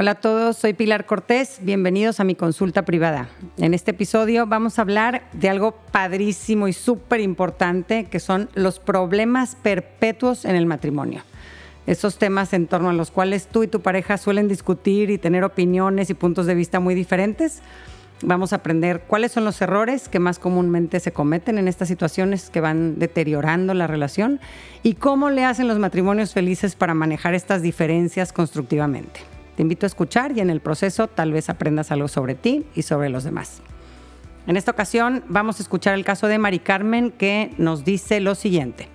Hola a todos, soy Pilar Cortés, bienvenidos a mi consulta privada. En este episodio vamos a hablar de algo padrísimo y súper importante que son los problemas perpetuos en el matrimonio. Esos temas en torno a los cuales tú y tu pareja suelen discutir y tener opiniones y puntos de vista muy diferentes. Vamos a aprender cuáles son los errores que más comúnmente se cometen en estas situaciones que van deteriorando la relación y cómo le hacen los matrimonios felices para manejar estas diferencias constructivamente. Te invito a escuchar y en el proceso tal vez aprendas algo sobre ti y sobre los demás. En esta ocasión vamos a escuchar el caso de Mari Carmen que nos dice lo siguiente.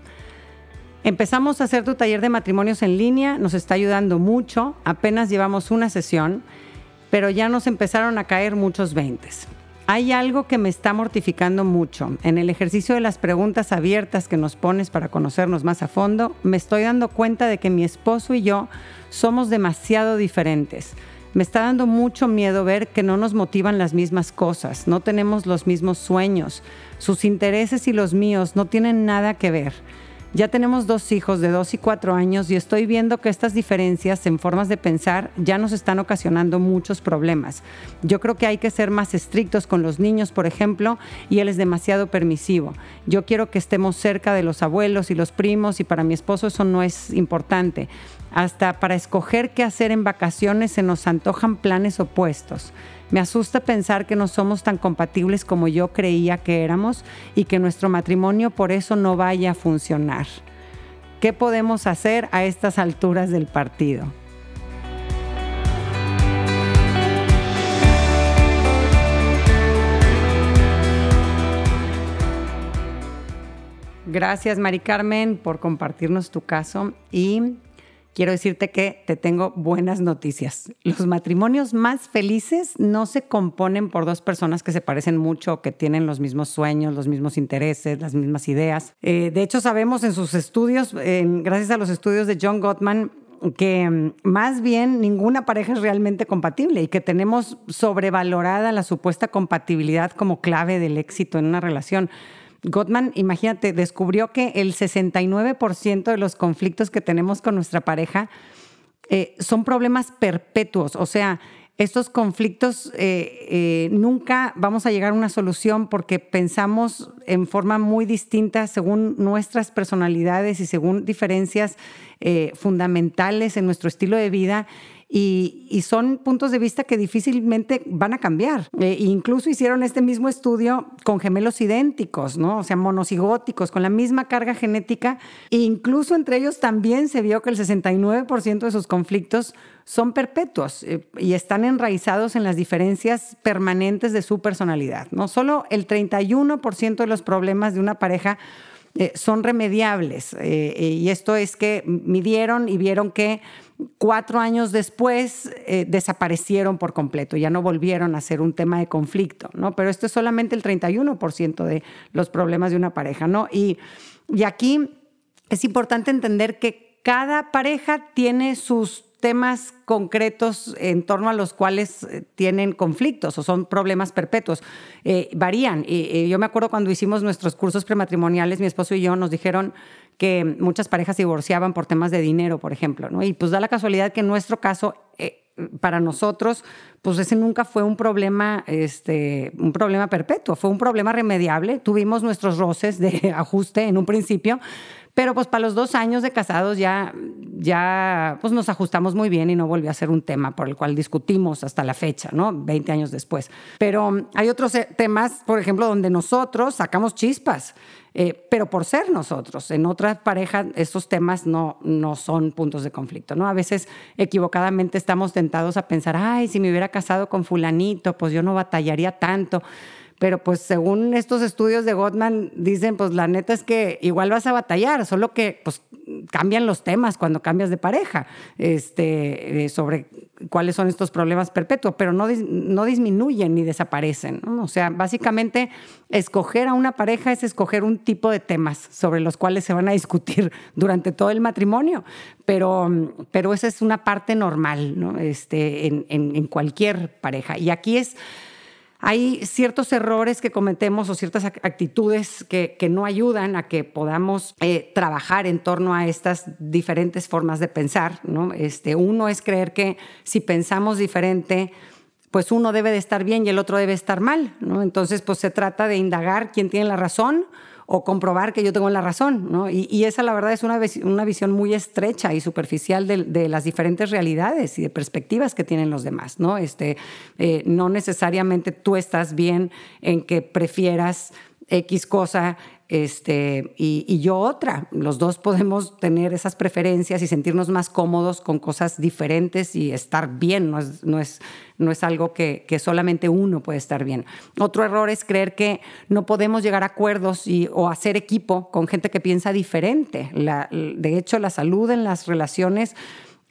Empezamos a hacer tu taller de matrimonios en línea, nos está ayudando mucho, apenas llevamos una sesión, pero ya nos empezaron a caer muchos veintes. Hay algo que me está mortificando mucho. En el ejercicio de las preguntas abiertas que nos pones para conocernos más a fondo, me estoy dando cuenta de que mi esposo y yo somos demasiado diferentes. Me está dando mucho miedo ver que no nos motivan las mismas cosas, no tenemos los mismos sueños, sus intereses y los míos no tienen nada que ver. Ya tenemos dos hijos de dos y cuatro años y estoy viendo que estas diferencias en formas de pensar ya nos están ocasionando muchos problemas. Yo creo que hay que ser más estrictos con los niños, por ejemplo, y él es demasiado permisivo. Yo quiero que estemos cerca de los abuelos y los primos y para mi esposo eso no es importante. Hasta para escoger qué hacer en vacaciones se nos antojan planes opuestos. Me asusta pensar que no somos tan compatibles como yo creía que éramos y que nuestro matrimonio por eso no vaya a funcionar. ¿Qué podemos hacer a estas alturas del partido? Gracias, Mari Carmen, por compartirnos tu caso y quiero decirte que te tengo buenas noticias. Los matrimonios más felices no se componen por dos personas que se parecen mucho, que tienen los mismos sueños, los mismos intereses, las mismas ideas. Eh, de hecho, sabemos en sus estudios, gracias a los estudios de John Gottman, que mm, más bien ninguna pareja es realmente compatible y que tenemos sobrevalorada la supuesta compatibilidad como clave del éxito en una relación. Gottman, imagínate, descubrió que el 69% de los conflictos que tenemos con nuestra pareja eh, son problemas perpetuos, o sea, estos conflictos eh, eh, nunca vamos a llegar a una solución porque pensamos en forma muy distinta según nuestras personalidades y según diferencias fundamentales en nuestro estilo de vida y, son puntos de vista que difícilmente van a cambiar. Eh, incluso hicieron este mismo estudio con gemelos idénticos, ¿no? O sea, monocigóticos, con la misma carga genética. E incluso entre ellos también se vio que el 69% de sus conflictos son perpetuos eh, y están enraizados en las diferencias permanentes de su personalidad. ¿no? Solo el 31% de los problemas de una pareja eh, son remediables. y esto es que midieron y vieron que cuatro años después eh, desaparecieron por completo, ya no volvieron a ser un tema de conflicto, ¿no? Pero esto es solamente el 31% de los problemas de una pareja, ¿no? Y, y aquí es importante entender que cada pareja tiene sus temas concretos en torno a los cuales eh, tienen conflictos o son problemas perpetuos. Eh, varían. Y, yo me acuerdo cuando hicimos nuestros cursos prematrimoniales, mi esposo y yo nos dijeron que muchas parejas divorciaban por temas de dinero, por ejemplo, ¿no? Y pues da la casualidad que en nuestro caso, eh, para nosotros, pues ese nunca fue un problema, este, un problema perpetuo, fue un problema remediable. Tuvimos nuestros roces de ajuste en un principio, pero pues para los dos años de casados ya, ya pues nos ajustamos muy bien y no volvió a ser un tema por el cual discutimos hasta la fecha, ¿no? 20 años después. Pero hay otros eh, temas, por ejemplo, donde nosotros sacamos chispas. Eh, pero por ser nosotros. En otras parejas esos temas no, no son puntos de conflicto, ¿no? A veces equivocadamente estamos tentados a pensar, ay, si me hubiera casado con fulanito, pues yo no batallaría tanto. Pero pues según estos estudios de Gottman dicen, pues la neta es que igual vas a batallar, solo que pues cambian los temas cuando cambias de pareja, este, eh, sobre cuáles son estos problemas perpetuos, pero no, no disminuyen ni desaparecen. O sea, básicamente escoger a una pareja es escoger un tipo de temas sobre los cuales se van a discutir durante todo el matrimonio, pero, pero esa es una parte normal ¿no? este, en, en, en cualquier pareja. Y aquí es hay ciertos errores que cometemos o ciertas actitudes que, no ayudan a que podamos eh, trabajar en torno a estas diferentes formas de pensar. ¿no? Este, uno es creer que si pensamos diferente, pues uno debe de estar bien y el otro debe estar mal. Entonces, pues se trata de indagar quién tiene la razón o comprobar que yo tengo la razón. ¿no? Y, esa, la verdad, es una, una visión muy estrecha y superficial de, las diferentes realidades y de perspectivas que tienen los demás. No, este, eh, no necesariamente tú estás bien en que prefieras X cosa este, y, yo otra. Los dos podemos tener esas preferencias y sentirnos más cómodos con cosas diferentes y estar bien. No es, no es, no es algo que, solamente uno puede estar bien. Otro error es creer que no podemos llegar a acuerdos y, o hacer equipo con gente que piensa diferente. de hecho, la salud en las relaciones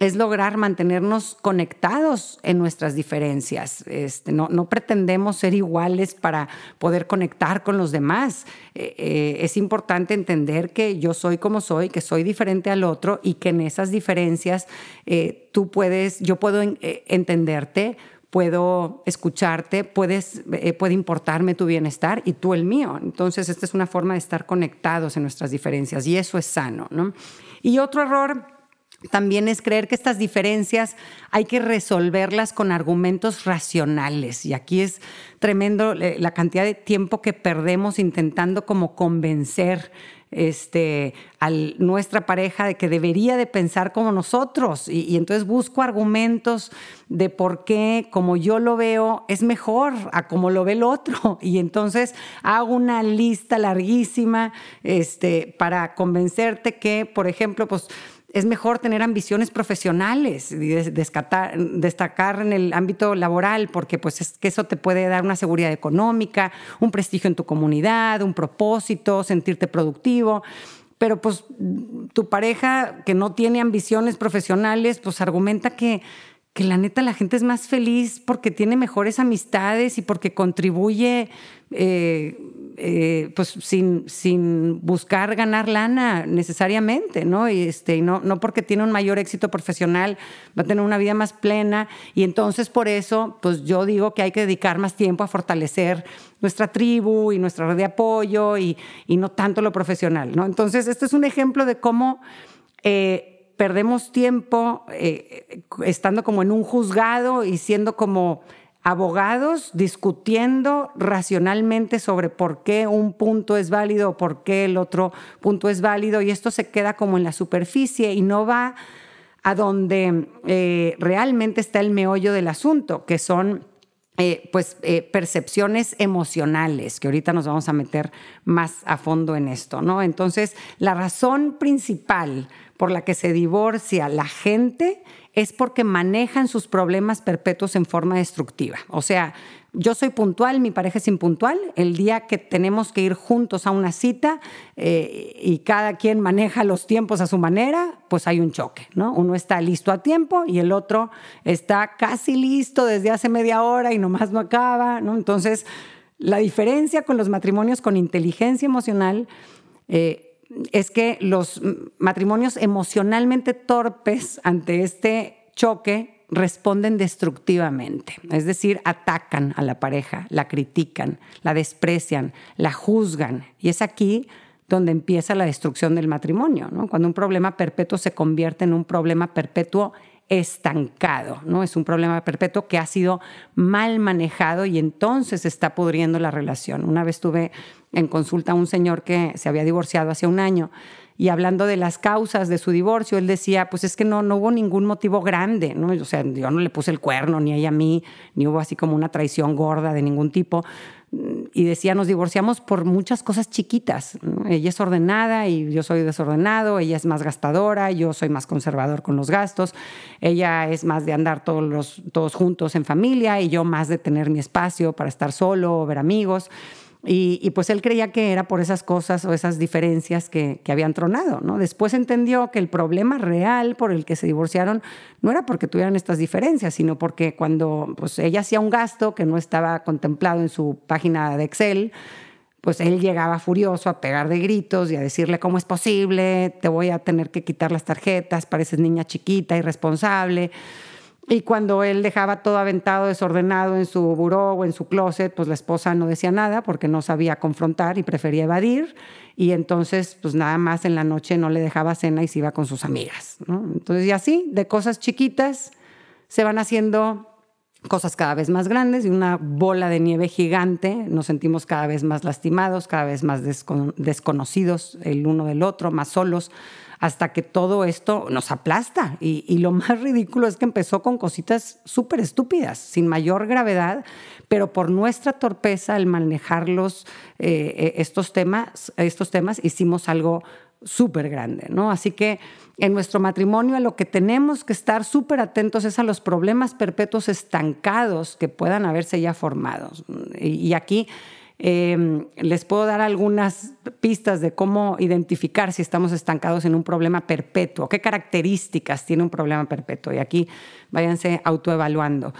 es lograr mantenernos conectados en nuestras diferencias. Este, no, pretendemos ser iguales para poder conectar con los demás. Eh, eh, es importante entender que yo soy como soy, que soy diferente al otro y que en esas diferencias eh, tú puedes, yo puedo entenderte, puedo escucharte, puedes, puede importarme tu bienestar y tú el mío. Entonces, esta es una forma de estar conectados en nuestras diferencias y eso es sano. ¿no? Y otro error también es creer que estas diferencias hay que resolverlas con argumentos racionales. Y aquí es tremendo eh, la cantidad de tiempo que perdemos intentando como convencer este, a nuestra pareja de que debería de pensar como nosotros. Y, entonces busco argumentos de por qué, como yo lo veo, es mejor a como lo ve el otro. Y entonces hago una lista larguísima este, para convencerte que, por ejemplo, pues es mejor tener ambiciones profesionales y destacar en el ámbito laboral, porque pues es que eso te puede dar una seguridad económica, un prestigio en tu comunidad, un propósito, sentirte productivo. Pero pues tu pareja que no tiene ambiciones profesionales, pues argumenta que que la neta la gente es más feliz porque tiene mejores amistades y porque contribuye eh, eh, pues sin, sin buscar ganar lana necesariamente, ¿no? Y este, no, no porque tiene un mayor éxito profesional, va a tener una vida más plena. Y entonces por eso, pues yo digo que hay que dedicar más tiempo a fortalecer nuestra tribu y nuestra red de apoyo y, y no tanto lo profesional, ¿no? Entonces, este es un ejemplo de cómo... Eh, perdemos tiempo eh, estando como en un juzgado y siendo como abogados discutiendo racionalmente sobre por qué un punto es válido o por qué el otro punto es válido y esto se queda como en la superficie y no va a donde eh, realmente está el meollo del asunto, que son eh, pues percepciones emocionales, que ahorita nos vamos a meter más a fondo en esto, ¿no? Entonces, la razón principal por la que se divorcia la gente es porque manejan sus problemas perpetuos en forma destructiva. O sea, yo soy puntual, mi pareja es impuntual. El día que tenemos que ir juntos a una cita eh, y cada quien maneja los tiempos a su manera, pues hay un choque, ¿no? Uno está listo a tiempo y el otro está casi listo desde hace media hora y nomás no acaba, ¿no? Entonces, la diferencia con los matrimonios con inteligencia emocional eh, es que los matrimonios emocionalmente torpes ante este choque responden destructivamente, es decir, atacan a la pareja, la critican, la desprecian, la juzgan. Y es aquí donde empieza la destrucción del matrimonio, cuando un problema perpetuo se convierte en un problema perpetuo estancado, ¿no? Es un problema perpetuo que ha sido mal manejado y entonces está pudriendo la relación. Una vez tuve en consulta a un señor que se había divorciado hace un año y hablando de las causas de su divorcio, él decía, pues es que no, no hubo ningún motivo grande, ¿no? O sea, yo no le puse el cuerno ni ella a mí, ni hubo así como una traición gorda de ningún tipo y decía, nos divorciamos por muchas cosas chiquitas. Ella es ordenada y yo soy desordenado, ella es más gastadora, yo soy más conservador con los gastos, ella es más de andar todos, los, todos juntos en familia y yo más de tener mi espacio para estar solo ver amigos. Y, pues él creía que era por esas cosas o esas diferencias que, habían tronado, ¿no? Después entendió que el problema real por el que se divorciaron no era porque tuvieran estas diferencias, sino porque cuando pues, ella hacía un gasto que no estaba contemplado en su página de Excel, pues él llegaba furioso a pegar de gritos y a decirle cómo es posible, te voy a tener que quitar las tarjetas, pareces niña chiquita, irresponsable. Y cuando él dejaba todo aventado, desordenado en su buró o en su closet, pues la esposa no decía nada porque no sabía confrontar y prefería evadir. Y entonces, pues nada más en la noche no le dejaba cena y se iba con sus amigas. Entonces, y así, de cosas chiquitas, se van haciendo cosas cada vez más grandes y una bola de nieve gigante. Nos sentimos cada vez más lastimados, cada vez más desconocidos el uno del otro, más solos hasta que todo esto nos aplasta. Y, lo más ridículo es que empezó con cositas súper estúpidas, sin mayor gravedad, pero por nuestra torpeza al manejarlos eh, eh, estos, temas, estos temas hicimos algo súper grande, ¿no? Así que en nuestro matrimonio a lo que tenemos que estar súper atentos es a los problemas perpetuos estancados que puedan haberse ya formados. y aquí Em, les puedo dar algunas pistas de cómo identificar si estamos estancados en un problema perpetuo, qué características tiene un problema perpetuo. Y aquí váyanse autoevaluando.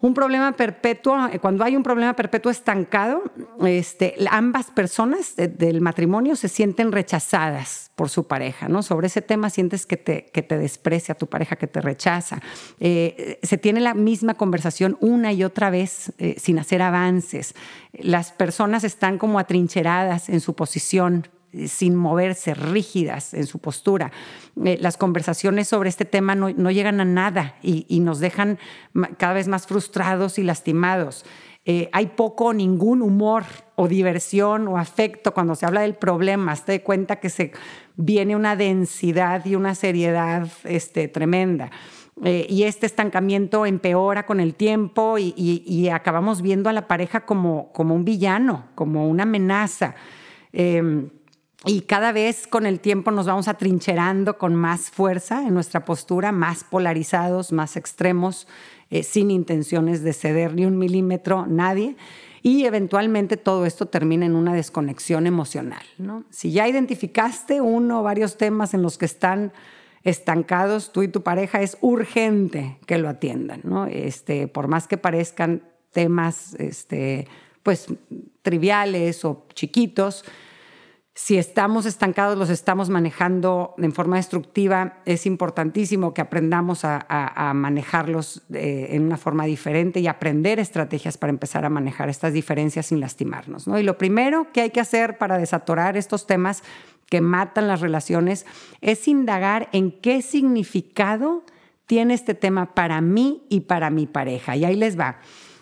Un problema perpetuo, eh, cuando hay un problema perpetuo estancado, este, ambas personas del matrimonio se sienten rechazadas por su pareja, ¿no? Sobre ese tema sientes que te, que te desprecia tu pareja, que te rechaza. Eh, se tiene la misma conversación una y otra vez eh, sin hacer avances. Las personas están como atrincheradas en su posición, sin moverse, rígidas en su postura. Eh, las conversaciones sobre este tema no, llegan a nada y, nos dejan cada vez más frustrados y lastimados. Eh, hay poco o ningún humor o diversión o afecto cuando se habla del problema. Te das cuenta que se viene una densidad y una seriedad este, tremenda. Eh, y este estancamiento empeora con el tiempo y, acabamos viendo a la pareja como, como un villano, como una amenaza. Em, y cada vez con el tiempo nos vamos atrincherando con más fuerza en nuestra postura, más polarizados, más extremos, eh, sin intenciones de ceder ni un milímetro nadie. Y eventualmente todo esto termina en una desconexión emocional. ¿no? Si ya identificaste uno o varios temas en los que están estancados tú y tu pareja, es urgente que lo atiendan. ¿no? Este, por más que parezcan temas este, pues, triviales o chiquitos, si estamos estancados, los estamos manejando en forma destructiva, es importantísimo que aprendamos a, manejarlos eh, en una forma diferente y aprender estrategias para empezar a manejar estas diferencias sin lastimarnos. ¿no? Y lo primero que hay que hacer para desatorar estos temas que matan las relaciones es indagar en qué significado tiene este tema para mí y para mi pareja. Y ahí les va.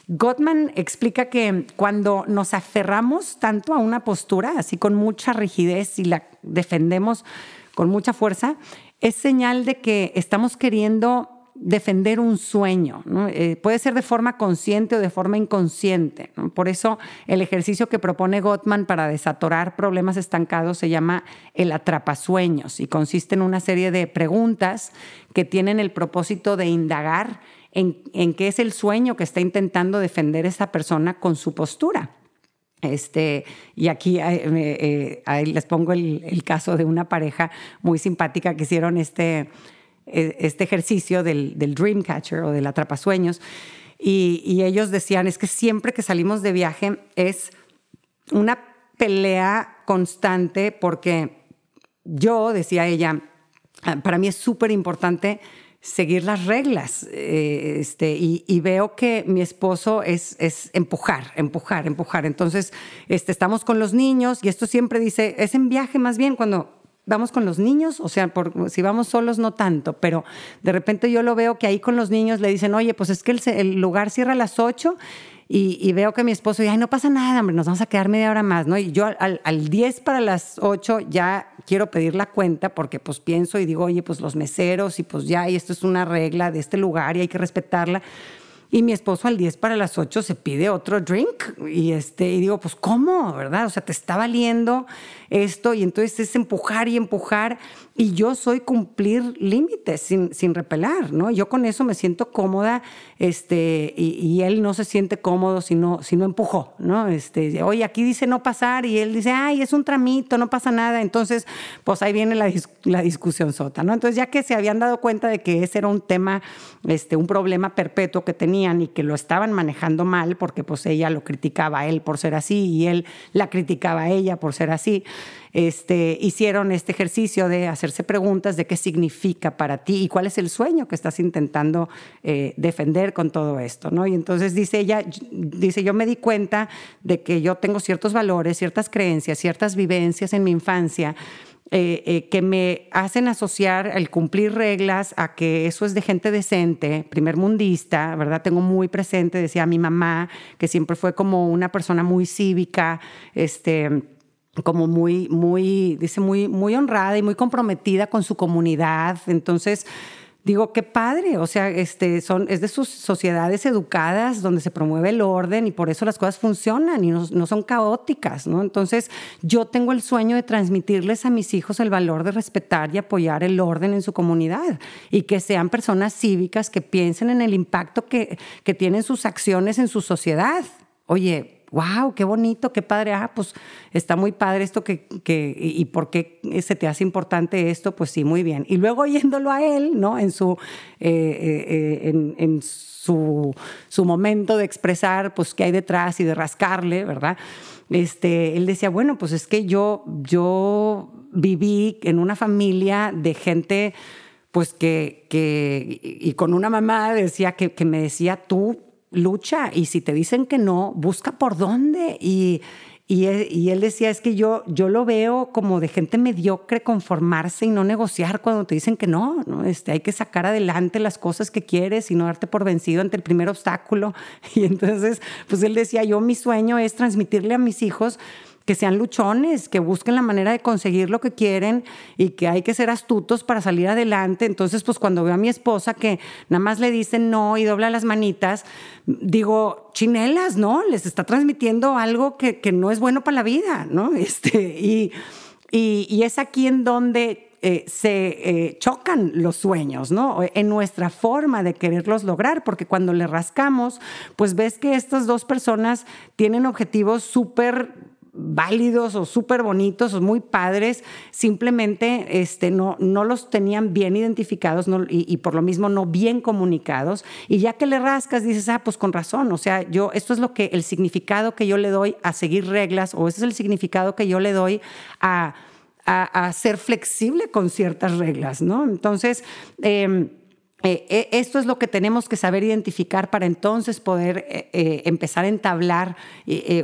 Gottman explica que cuando nos aferramos tanto a una postura, así con mucha rigidez y la defendemos con mucha fuerza, es señal de que estamos queriendo defender un sueño. Eh, puede ser de forma consciente o de forma inconsciente. Por eso el ejercicio que propone Gottman para desatorar problemas estancados se llama el atrapasueños y consiste en una serie de preguntas que tienen el propósito de indagar en, qué es el sueño que está intentando defender esa persona con su postura. Este, y aquí eh, les pongo el, caso de una pareja muy simpática que hicieron este, e, este ejercicio del, del dream catcher o del atrapasueños. Y, y ellos decían, es que siempre que salimos de viaje es una pelea constante porque yo, decía ella, para mí es súper importante seguir las reglas. Eh, este, y, veo que mi esposo es, es empujar, empujar, empujar. Entonces, este, estamos con los niños y esto siempre dice, es en viaje más bien cuando vamos con los niños, o sea, por, si vamos solos no tanto, pero de repente yo lo veo que ahí con los niños le dicen, oye, pues es que el, lugar cierra a las 8 y, veo que mi esposo, ay, no pasa nada, hombre, nos vamos a quedar media hora más, ¿no? Y yo al, al 10 para las 8 ya quiero pedir la cuenta porque pues pienso y digo, oye, pues los meseros y pues ya, y esto es una regla de este lugar y hay que respetarla. Y mi esposo al 10 para las 8 se pide otro drink y, este, y digo, pues ¿cómo? ¿Verdad? O sea, te está valiendo esto y entonces es empujar y empujar y yo soy cumplir límites sin, sin repelar, ¿no? Yo con eso me siento cómoda este, y, él no se siente cómodo si no, si no empujó, ¿no? Este, oye, aquí dice no pasar y él dice, ay, es un tramito, no pasa nada. Entonces, pues ahí viene la, la discusión sota, ¿no? Entonces, ya que se habían dado cuenta de que ese era un tema, este, un problema perpetuo que tenía, tenían y que lo estaban manejando mal, porque pues ella lo criticaba a él por ser así y él la criticaba a ella por ser así, este, hicieron este ejercicio de hacerse preguntas de qué significa para ti y cuál es el sueño que estás intentando eh, defender con todo esto, ¿no? Y entonces dice ella, dice, yo me di cuenta de que yo tengo ciertos valores, ciertas creencias, ciertas vivencias en mi infancia, eh, eh, que me hacen asociar el cumplir reglas a que eso es de gente decente, primer mundista, ¿verdad? Tengo muy presente, decía mi mamá, que siempre fue como una persona muy cívica, este como muy, muy, dice, muy, muy honrada y muy comprometida con su comunidad. Entonces, digo, qué padre, o sea, este, son, es de sus sociedades educadas donde se promueve el orden y por eso las cosas funcionan y no, no, son caóticas, ¿no? Entonces, yo tengo el sueño de transmitirles a mis hijos el valor de respetar y apoyar el orden en su comunidad y que sean personas cívicas que piensen en el impacto que, que tienen sus acciones en su sociedad. Oye, wow, qué bonito, qué padre, ah, pues está muy padre esto que, que, y por qué se te hace importante esto, pues sí, muy bien. Y luego oyéndolo a él, ¿no? En su, eh, eh, eh, en, en su, su, momento de expresar, pues qué hay detrás y de rascarle, ¿verdad? Este, él decía, bueno, pues es que yo, yo viví en una familia de gente, pues que, que y con una mamá decía que, que me decía, tú lucha y si te dicen que no, busca por dónde. Y, y, él decía, es que yo, yo lo veo como de gente mediocre conformarse y no negociar cuando te dicen que no, ¿no? Este, hay que sacar adelante las cosas que quieres y no darte por vencido ante el primer obstáculo. Y entonces, pues él decía, yo mi sueño es transmitirle a mis hijos que sean luchones, que busquen la manera de conseguir lo que quieren y que hay que ser astutos para salir adelante. Entonces, pues cuando veo a mi esposa que nada más le dicen no y dobla las manitas, digo, chinelas, ¿no? Les está transmitiendo algo que, no es bueno para la vida, ¿no? Este, y, y, es aquí en donde eh, se eh, chocan los sueños, ¿no? En nuestra forma de quererlos lograr, porque cuando le rascamos, pues ves que estas dos personas tienen objetivos súper válidos o súper bonitos o muy padres, simplemente este, no, no los tenían bien identificados y, por lo mismo no bien comunicados. Y ya que le rascas, dices, ah, pues con razón, o sea, yo, esto es lo que, el significado que yo le doy a seguir reglas o ese es el significado que yo le doy a, a, ser flexible con ciertas reglas, ¿no? Entonces, em, eh, esto es lo que tenemos que saber identificar para entonces poder eh, empezar a entablar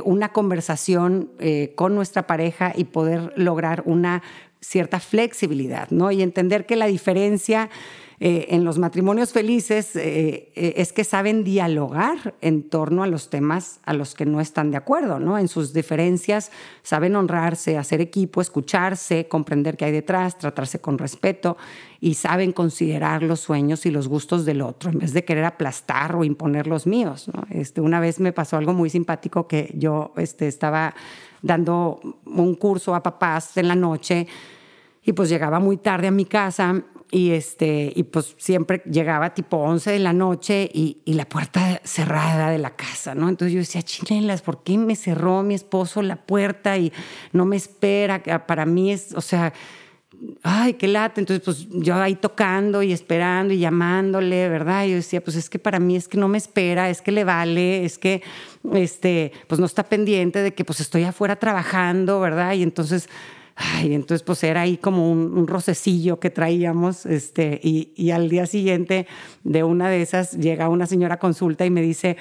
una conversación con nuestra pareja y poder lograr una cierta flexibilidad, ¿no? Y entender que la diferencia eh, en los matrimonios felices eh, eh, es que saben dialogar en torno a los temas a los que no están de acuerdo, ¿no? En sus diferencias saben honrarse, hacer equipo, escucharse, comprender qué hay detrás, tratarse con respeto y saben considerar los sueños y los gustos del otro en vez de querer aplastar o imponer los míos. Este, una vez me pasó algo muy simpático que yo este, estaba dando un curso a papás en la noche y pues llegaba muy tarde a mi casa y, este, y pues siempre llegaba tipo 11 de la noche y, y, la puerta cerrada de la casa, ¿no? Entonces yo decía, chinelas, ¿por qué me cerró mi esposo la puerta y no me espera? Para mí es, o sea, ay, qué lata. Entonces, pues yo ahí tocando y esperando y llamándole, ¿verdad? Y yo decía, pues es que para mí es que no me espera, es que le vale, es que, este, pues no está pendiente de que pues estoy afuera trabajando, ¿verdad? Y entonces Ay, entonces pues era ahí como un, rocecillo que traíamos, este, y, y, al día siguiente de una de esas llega una señora a consulta y me dice,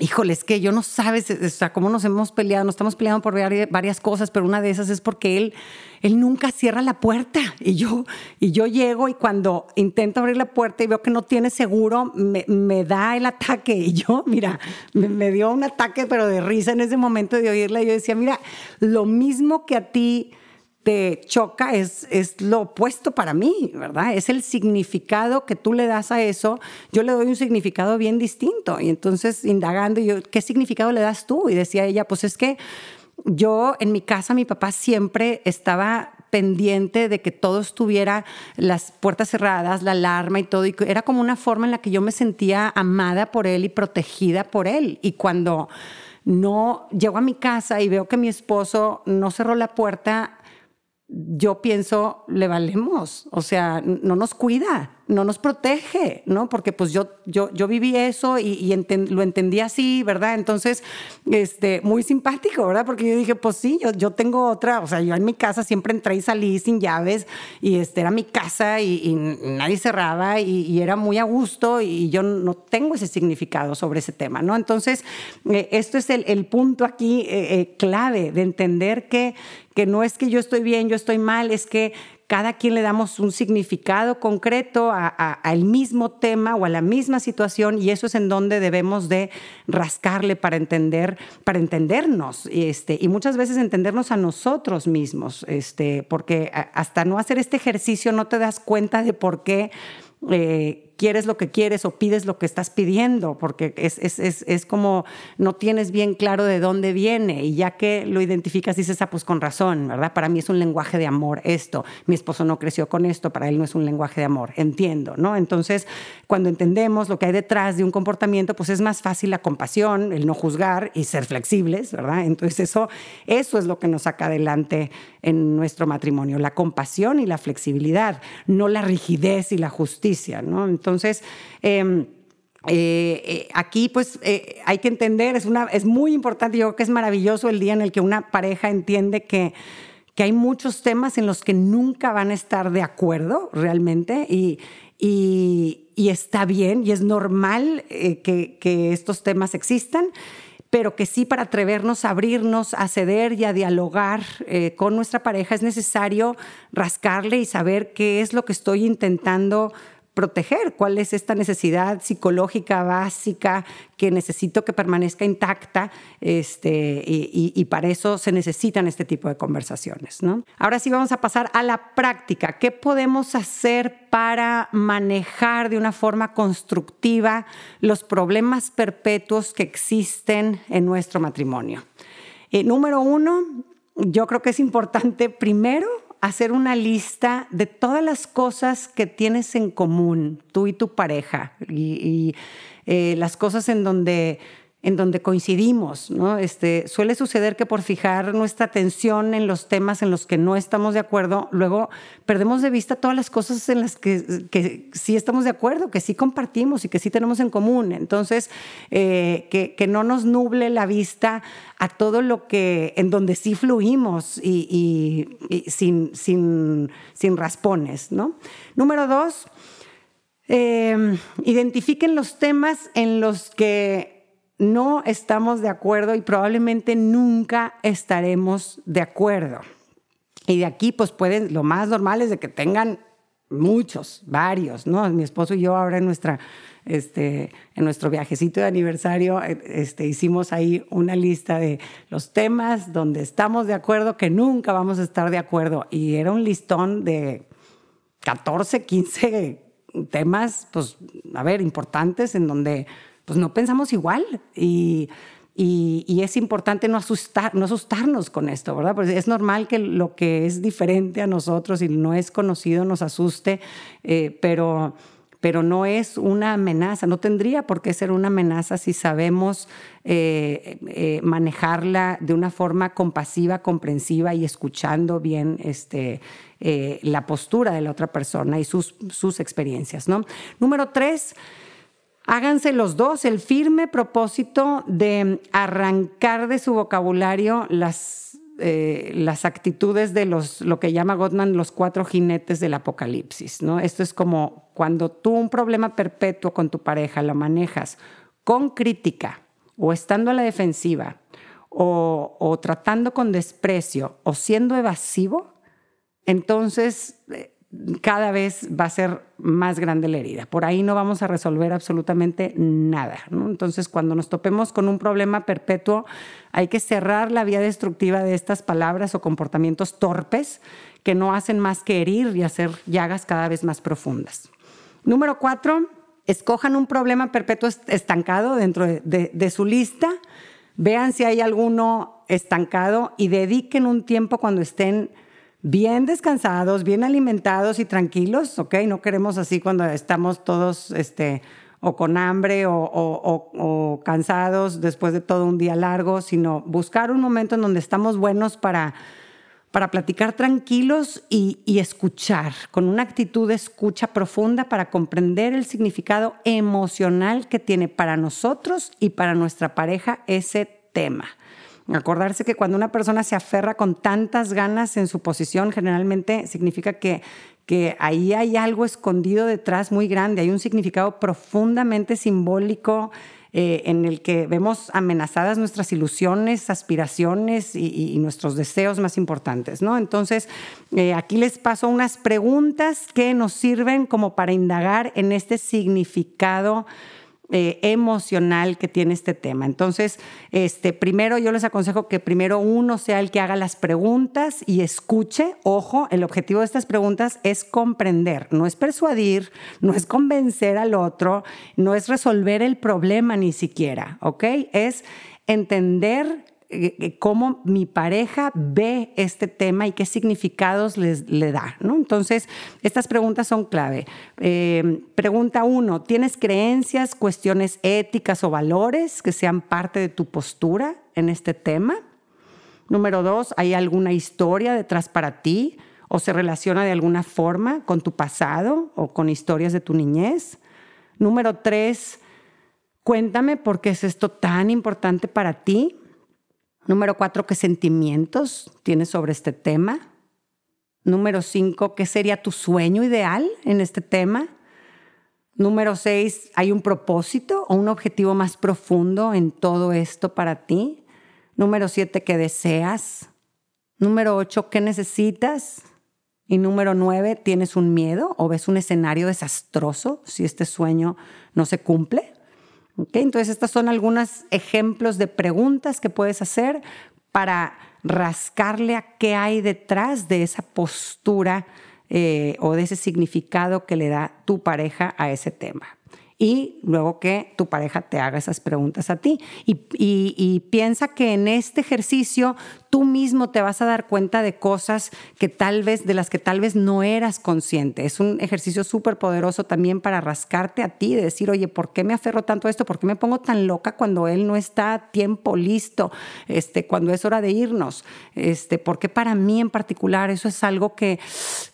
híjole, es que yo no sabes, o sea, cómo nos hemos peleado, nos estamos peleando por varias cosas, pero una de esas es porque él, él nunca cierra la puerta. Y yo, y yo llego y cuando intento abrir la puerta y veo que no tiene seguro, me, da el ataque. Y yo, mira, me, me, dio un ataque pero de risa en ese momento de oírla. Y yo decía, mira, lo mismo que a ti te choca es, es lo opuesto para mí, ¿verdad? Es el significado que tú le das a eso. Yo le doy un significado bien distinto. Y entonces, indagando, yo, ¿qué significado le das tú? Y decía ella, pues es que yo en mi casa, mi papá siempre estaba pendiente de que todo estuviera, las puertas cerradas, la alarma y todo. Y era como una forma en la que yo me sentía amada por él y protegida por él. Y cuando no llego a mi casa y veo que mi esposo no cerró la puerta, yo pienso, le valemos, o sea, no nos cuida, no nos protege, ¿no? Porque pues yo, yo, yo viví eso y, lo entendí así, ¿verdad? Entonces, este, muy simpático, ¿verdad? Porque yo dije, pues sí, yo, yo tengo otra, o sea, yo en mi casa siempre entré y salí sin llaves y este era mi casa y, nadie cerraba y, era muy a gusto y yo no tengo ese significado sobre ese tema, ¿no? Entonces, eh, esto es el, punto aquí eh, eh, clave de entender que, que no es que yo estoy bien, yo estoy mal, es que cada quien le damos un significado concreto al mismo tema o a la misma situación y eso es en donde debemos de rascarle para entender, para entendernos este, y muchas veces entendernos a nosotros mismos, este, porque hasta no hacer este ejercicio no te das cuenta de por qué eh, quieres lo que quieres o pides lo que estás pidiendo, porque es, es, es, es, como no tienes bien claro de dónde viene y ya que lo identificas dices, ah, pues con razón, ¿verdad? Para mí es un lenguaje de amor esto, mi esposo no creció con esto, para él no es un lenguaje de amor, entiendo, ¿no? Entonces, cuando entendemos lo que hay detrás de un comportamiento, pues es más fácil la compasión, el no juzgar y ser flexibles, ¿verdad? Entonces, eso, eso es lo que nos saca adelante en nuestro matrimonio, la compasión y la flexibilidad, no la rigidez y la justicia, ¿no? Entonces, em, eh, eh, aquí pues eh, hay que entender, es, muy importante, yo creo que es maravilloso el día en el que una pareja entiende que, hay muchos temas en los que nunca van a estar de acuerdo realmente y, está bien y es normal que estos temas existan pero que sí para atrevernos a abrirnos, a ceder y a dialogar con nuestra pareja es necesario rascarle y saber qué es lo que estoy intentando proteger, cuál es esta necesidad psicológica básica que necesito que permanezca intacta este, y, para eso se necesitan este tipo de conversaciones. ¿no? Ahora sí vamos a pasar a la práctica. ¿Qué podemos hacer para manejar de una forma constructiva los problemas perpetuos que existen en nuestro matrimonio? Eh, número uno, yo creo que es importante primero hacer una lista de todas las cosas que tienes en común, tú y tu pareja, y, eh, las cosas en donde en donde coincidimos, ¿no? Este, suele suceder que por fijar nuestra atención en los temas en los que no estamos de acuerdo, luego perdemos de vista todas las cosas en las que, que sí estamos de acuerdo, que sí compartimos y que sí tenemos en común. Entonces, eh, que, que, no nos nuble la vista a todo lo que, en donde sí fluimos y, y, sin, sin, sin raspones, ¿no? Número dos, eh, identifiquen los temas en los que no estamos de acuerdo y probablemente nunca estaremos de acuerdo. Y de aquí, pues pueden, lo más normal es de que tengan muchos, varios, ¿no? Mi esposo y yo ahora en nuestra, este, en nuestro viajecito de aniversario, eh, este, hicimos ahí una lista de los temas donde estamos de acuerdo, que nunca vamos a estar de acuerdo. Y era un listón de 14, 15 temas, pues, a ver, importantes en donde pues no pensamos igual y, y, es importante no, asustar, no asustarnos con esto, ¿verdad? Porque es normal que lo que es diferente a nosotros y no es conocido nos asuste, eh, pero, pero no es una amenaza, no tendría por qué ser una amenaza si sabemos eh, eh, manejarla de una forma compasiva, comprensiva y escuchando bien este, la postura de la otra persona y sus, sus experiencias, ¿no? Número tres, Háganse los dos el firme propósito de arrancar de su vocabulario las, eh, las actitudes de los, lo que llama Gottman los cuatro jinetes del apocalipsis. ¿no? Esto es como cuando tú un problema perpetuo con tu pareja lo manejas con crítica o estando a la defensiva o, tratando con desprecio o siendo evasivo, entonces eh, cada vez va a ser más grande la herida. Por ahí no vamos a resolver absolutamente nada. Entonces, cuando nos topemos con un problema perpetuo, hay que cerrar la vía destructiva de estas palabras o comportamientos torpes que no hacen más que herir y hacer llagas cada vez más profundas. Número cuatro, escojan un problema perpetuo estancado dentro de, su lista. Vean si hay alguno estancado y dediquen un tiempo cuando estén bien descansados, bien alimentados y tranquilos, ¿ok? No queremos así cuando estamos todos, este, o con hambre o, cansados después de todo un día largo, sino buscar un momento en donde estamos buenos para, para platicar tranquilos y, escuchar, con una actitud de escucha profunda para comprender el significado emocional que tiene para nosotros y para nuestra pareja ese tema. Acordarse que cuando una persona se aferra con tantas ganas en su posición, generalmente significa que, que ahí hay algo escondido detrás muy grande, hay un significado profundamente simbólico eh, en el que vemos amenazadas nuestras ilusiones, aspiraciones y, nuestros deseos más importantes, ¿no? Entonces, eh, aquí les paso unas preguntas que nos sirven como para indagar en este significado eh, emocional que tiene este tema. Entonces, este, primero yo les aconsejo que primero uno sea el que haga las preguntas y escuche. Ojo, el objetivo de estas preguntas es comprender, no es persuadir, no es convencer al otro, no es resolver el problema ni siquiera, ¿ok? Es entender cómo mi pareja ve este tema y qué significados les, le da. ¿no? Entonces, estas preguntas son clave. Eh, pregunta uno, ¿tienes creencias, cuestiones éticas o valores que sean parte de tu postura en este tema? Número dos, ¿hay alguna historia detrás para ti o se relaciona de alguna forma con tu pasado o con historias de tu niñez? Número tres, cuéntame por qué es esto tan importante para ti Número cuatro, ¿qué sentimientos tienes sobre este tema? Número cinco, ¿qué sería tu sueño ideal en este tema? Número seis, ¿hay un propósito o un objetivo más profundo en todo esto para ti? Número siete, ¿qué deseas? Número ocho, ¿qué necesitas? Y número nueve, ¿tienes un miedo o ves un escenario desastroso si este sueño no se cumple? Entonces, estos son algunos ejemplos de preguntas que puedes hacer para rascarle a qué hay detrás de esa postura eh, o de ese significado que le da tu pareja a ese tema y luego que tu pareja te haga esas preguntas a ti. Y, piensa que en este ejercicio tú mismo te vas a dar cuenta de cosas que tal vez, de las que tal vez no eras consciente. Es un ejercicio súper poderoso también para rascarte a ti, de decir, oye, ¿por qué me aferro tanto a esto? ¿Por qué me pongo tan loca cuando él no está a tiempo listo? Este, cuando es hora de irnos. Este, ¿Por qué para mí en particular eso es algo que,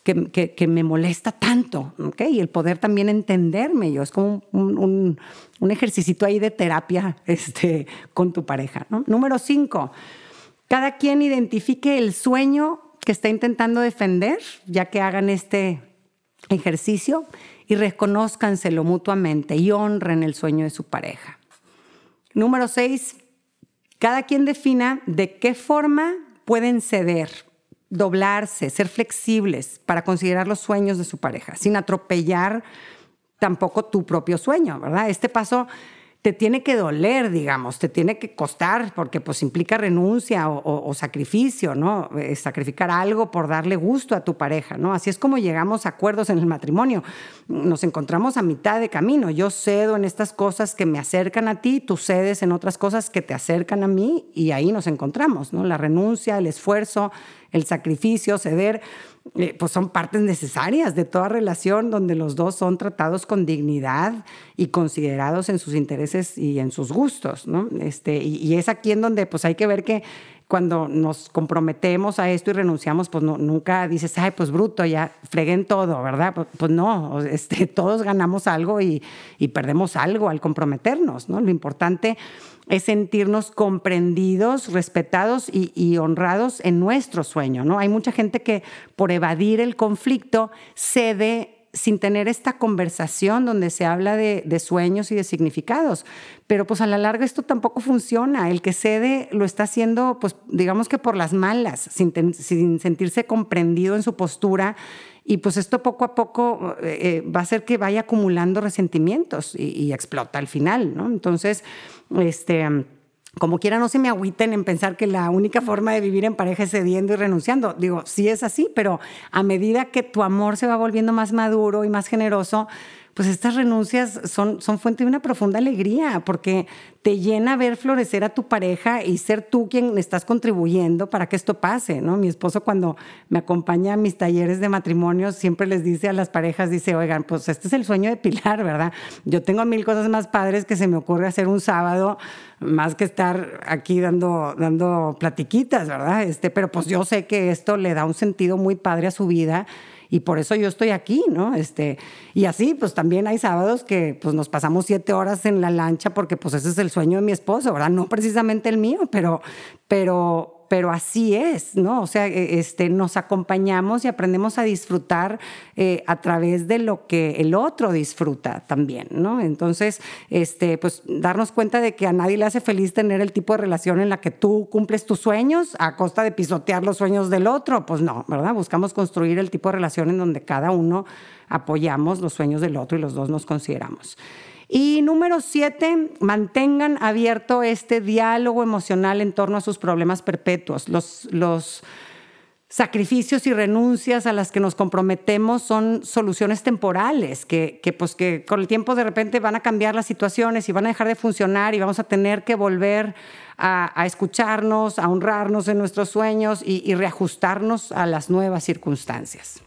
que, me molesta tanto? ¿okay? Y el poder también entenderme yo, es como un un, un, ejercicio ahí de terapia este, con tu pareja. Número cinco, cada quien identifique el sueño que está intentando defender, ya que hagan este ejercicio y reconózcanselo mutuamente y honren el sueño de su pareja. Número seis, cada quien defina de qué forma pueden ceder, doblarse, ser flexibles para considerar los sueños de su pareja, sin atropellar tampoco tu propio sueño, ¿verdad? Este paso te tiene que doler, digamos, te tiene que costar, porque pues implica renuncia o, sacrificio, ¿no? Eh, sacrificar algo por darle gusto a tu pareja, ¿no? Así es como llegamos a acuerdos en el matrimonio. Nos encontramos a mitad de camino. Yo cedo en estas cosas que me acercan a ti, tú cedes en otras cosas que te acercan a mí y ahí nos encontramos, ¿no? La renuncia, el esfuerzo, el sacrificio, ceder, eh, pues son partes necesarias de toda relación donde los dos son tratados con dignidad y considerados en sus intereses y en sus gustos. Este, y, es aquí en donde pues hay que ver que cuando nos comprometemos a esto y renunciamos, pues no, nunca dices, ay, pues bruto, ya freguen todo, ¿verdad? Pues, no, este, todos ganamos algo y, y perdemos algo al comprometernos, ¿no? Lo importante es sentirnos comprendidos, respetados y, honrados en nuestro sueño, ¿no? Hay mucha gente que por evadir el conflicto cede sin tener esta conversación donde se habla de, sueños y de significados. Pero pues a la larga esto tampoco funciona. El que cede lo está haciendo, pues digamos que por las malas, sin, sentirse comprendido en su postura. Y pues esto poco a poco eh, eh, va a hacer que vaya acumulando resentimientos y, y explota al final, ¿no? Entonces, este como quiera, no se me agüiten en pensar que la única forma de vivir en pareja es cediendo y renunciando. Digo, sí es así, pero a medida que tu amor se va volviendo más maduro y más generoso, pues estas renuncias son, son fuente de una profunda alegría, porque te llena ver florecer a tu pareja y ser tú quien estás contribuyendo para que esto pase, ¿no? Mi esposo cuando me acompaña a mis talleres de matrimonio siempre les dice a las parejas, dice, oigan, pues este es el sueño de Pilar, ¿verdad? Yo tengo mil cosas más padres que se me ocurre hacer un sábado más que estar aquí dando, dando platiquitas, ¿verdad? Este, pero pues yo sé que esto le da un sentido muy padre a su vida y por eso yo estoy aquí, ¿no? Este, y así, pues también hay sábados que pues nos pasamos siete horas en la lancha porque pues ese es el sueño de mi esposo, ¿verdad? No precisamente el mío, pero, pero, pero así es, ¿no? O sea, e, este, nos acompañamos y aprendemos a disfrutar eh, a través de lo que el otro disfruta también, ¿no? Entonces, este, pues darnos cuenta de que a nadie le hace feliz tener el tipo de relación en la que tú cumples tus sueños a costa de pisotear los sueños del otro, pues no, ¿verdad? Buscamos construir el tipo de relación en donde cada uno apoyamos los sueños del otro y los dos nos consideramos. Y número siete, mantengan abierto este diálogo emocional en torno a sus problemas perpetuos. Los, sacrificios y renuncias a las que nos comprometemos son soluciones temporales, que, pues, que con el tiempo de repente van a cambiar las situaciones y van a dejar de funcionar y vamos a tener que volver a, escucharnos, a honrarnos en nuestros sueños y reajustarnos a las nuevas circunstancias.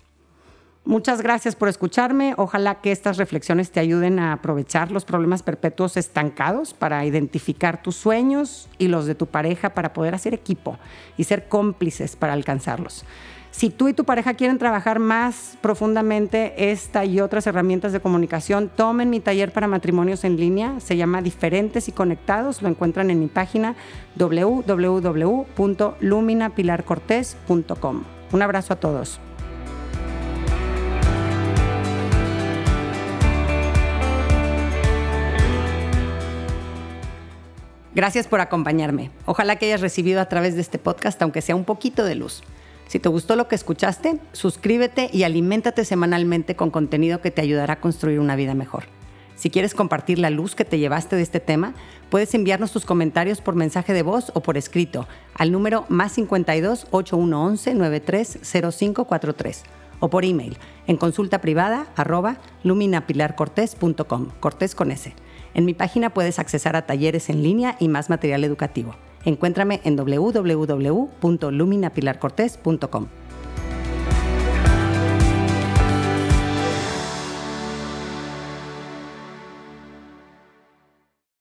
Muchas gracias por escucharme. Ojalá que estas reflexiones te ayuden a aprovechar los problemas perpetuos estancados para identificar tus sueños y los de tu pareja para poder hacer equipo y ser cómplices para alcanzarlos. Si tú y tu pareja quieren trabajar más profundamente esta y otras herramientas de comunicación, tomen mi taller para matrimonios en línea. Se llama Diferentes y Conectados. Lo encuentran en mi página www.luminapilarcortés.com. Un abrazo a todos. Gracias por acompañarme. Ojalá que hayas recibido a través de este podcast, aunque sea un poquito de luz. Si te gustó lo que escuchaste, suscríbete y aliméntate semanalmente con contenido que te ayudará a construir una vida mejor. Si quieres compartir la luz que te llevaste de este tema, puedes enviarnos tus comentarios por mensaje de voz o por escrito al número más 52 8111 930543 o por email en consulta privada arroba luminapilarcortés.com, cortés con S. En mi página puedes accesar a talleres en línea y más material educativo. Encuéntrame en www.luminapilarcortés.com.